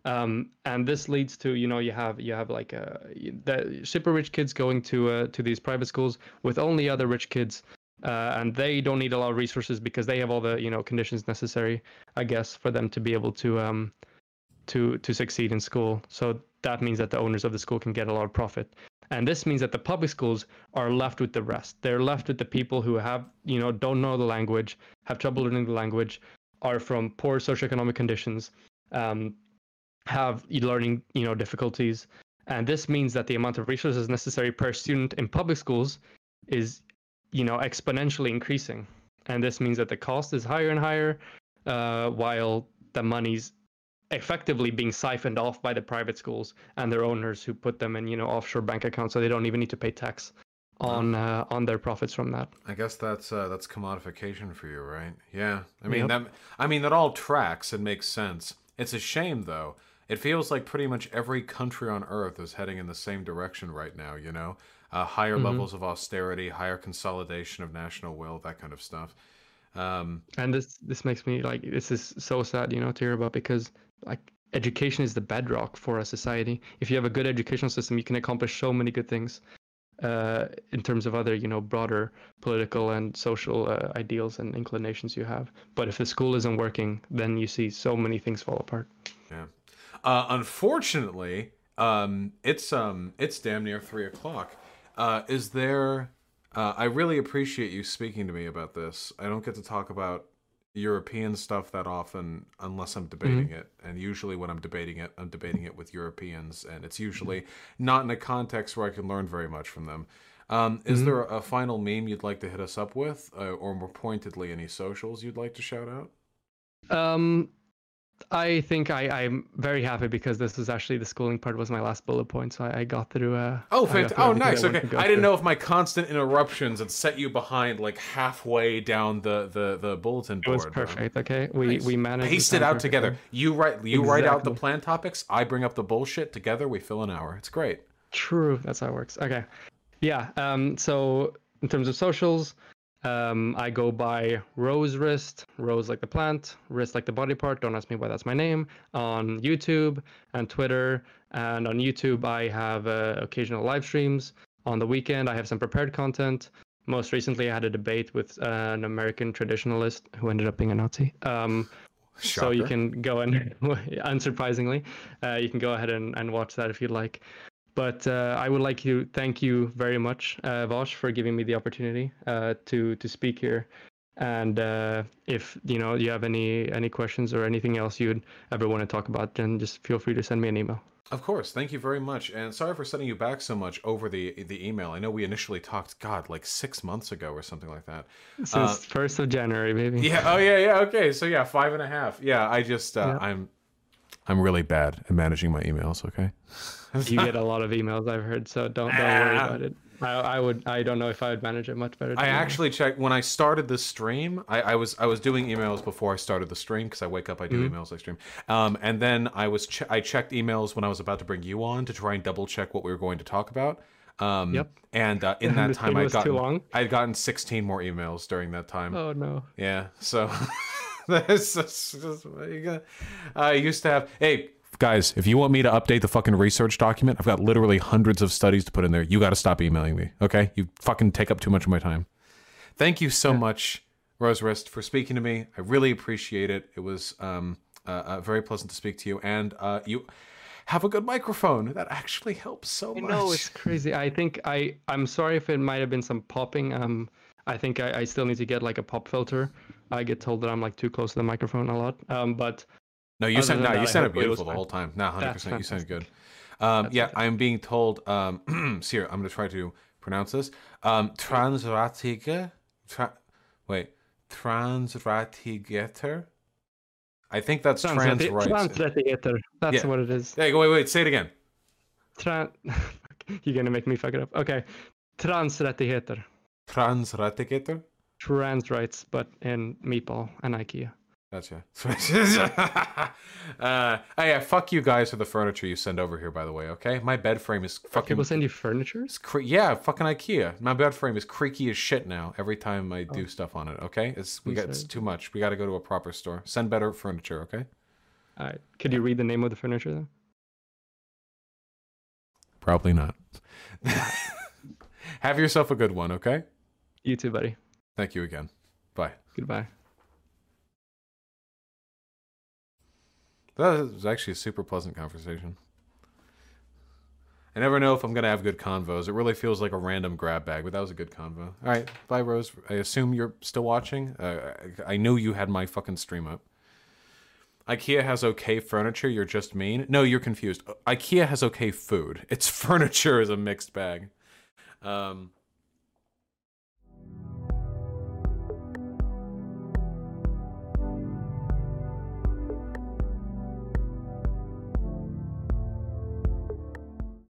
Um, and this leads to you know you have you have like uh, the super rich kids going to uh, to these private schools with only other rich kids uh, and they don't need a lot of resources because they have all the you know conditions necessary, I guess, for them to be able to um, to to succeed in school. So that means that the owners of the school can get a lot of profit, and this means that the public schools are left with the rest. They're left with the people who have you know don't know the language, have trouble learning the language, are from poor socioeconomic conditions, um, have learning you know difficulties, and this means that the amount of resources necessary per student in public schools is you know exponentially increasing. And this means that the cost is higher and higher uh, while the money's effectively being siphoned off by the private schools and their owners who put them in you know offshore bank accounts so they don't even need to pay tax on uh, on their profits from that. I guess that's uh, that's commodification for you, right? Yeah. I mean yep. that I mean that all tracks and makes sense. It's a shame though. It feels like pretty much every country on earth is heading in the same direction right now, you know? uh, higher mm-hmm. levels of austerity, higher consolidation of national will, that kind of stuff. Um, and this this makes me like this is so sad, you know, to hear about because like education is the bedrock for a society. If you have a good educational system, you can accomplish so many good things uh, in terms of other, you know, broader political and social uh, ideals and inclinations you have. But if the school isn't working, then you see so many things fall apart. Yeah. Uh, unfortunately, um, it's um, it's damn near three o'clock. Uh, is there? Uh, I really appreciate you speaking to me about this. I don't get to talk about European stuff that often unless I'm debating mm-hmm. it. And usually when I'm debating it, I'm debating it with Europeans, and it's usually not in a context where I can learn very much from them. Um, is mm-hmm. there a final meme you'd like to hit us up with, uh, or more pointedly, any socials you'd like to shout out? Um, I think I, I'm very happy because this was actually the schooling part was my last bullet point, so I, I got through. Uh, oh, fant- oh, nice. I okay, I didn't through. know if my constant interruptions had set you behind like halfway down the the, the bulletin board. It was perfect. Okay, we nice. we managed. Paste it out perfectly. together. You write you exactly. write out the plan topics. I bring up the bullshit. Together, we fill an hour. It's great. True. That's how it works. Okay. Yeah. Um. So in terms of socials, um, I go by Rose Wrist, Rose like the plant, Wrist like the body part. Don't ask me why that's my name. On YouTube and Twitter. And on YouTube, I have uh, occasional live streams. On the weekend, I have some prepared content. Most recently, I had a debate with uh, an American traditionalist who ended up being a Nazi. Um, so you can go and, unsurprisingly, uh, you can go ahead and, and watch that if you'd like. But uh, I would like to thank you very much, uh, Vaush, for giving me the opportunity uh, to to speak here. And uh, if you know you have any any questions or anything else you'd ever want to talk about, then just feel free to send me an email. Of course, thank you very much, and sorry for sending you back so much over the the email. I know we initially talked, God, like six months ago or something like that. Since uh, first of January, maybe. Yeah. Oh yeah. Yeah. Okay. So yeah, five and a half. Yeah. I just uh, yeah. I'm I'm really bad at managing my emails. Okay you get a lot of emails I've heard, so don't don't worry about it. I, I, would I don't know if I would manage it much better. I actually checked when I started the stream. I, I was I was doing emails before I started the stream because I wake up I do mm-hmm. emails I stream. Um, and then I was che- I checked emails when I was about to bring you on to try and double check what we were going to talk about. Um, yep. And uh, in that time, I got I'd gotten 16 more emails during that time. Oh no. Yeah. So. I used to have. Hey, guys, if you want me to update the fucking research document, I've got literally hundreds of studies to put in there. You got to stop emailing me, okay? You fucking take up too much of my time. Thank you so yeah. much, Rose Wrist, for speaking to me. I really appreciate it. It was um, uh, uh, very pleasant to speak to you, and uh, you have a good microphone. That actually helps so much. No, it's crazy. I think I I'm sorry if it might have been some popping. Um, I think I, I still need to get like a pop filter. I get told that I'm like too close to the microphone a lot. Um, but no, you sound no, you sounded beautiful the whole time. No, hundred percent, you sounded good. Um, yeah, fantastic. I'm being told. Um, here, I'm going to try to pronounce this. Um, Transratige. Tra- wait, Transratigeter. I think that's trans rights. Transratigeter. That's yeah. what it is. Hey, wait, wait, say it again. Tran. You're gonna make me fuck it up. Okay, transrättigheter. Transrättigheter. Trans rights, but in meatball and IKEA. Gotcha. uh, oh yeah, fuck you guys for the furniture you send over here. By the way, okay, my bed frame is fucking. People send you furniture? Cre- yeah, fucking IKEA. My bed frame is creaky as shit now. Every time I do oh. stuff on it, okay, it's we got it's too much. We got to go to a proper store. Send better furniture, okay? All right. Could you read the name of the furniture though? Probably not. Have yourself a good one, okay? You too, buddy. Thank you again. Bye. Goodbye. That was actually a super pleasant conversation. I never know if I'm gonna have good convos. It really feels like a random grab bag, but that was a good convo. All right, bye, Rose. I assume you're still watching. Uh, I I knew you had my fucking stream up. IKEA has okay furniture. You're just mean. No, you're confused. IKEA has okay food. Its furniture is a mixed bag. Um,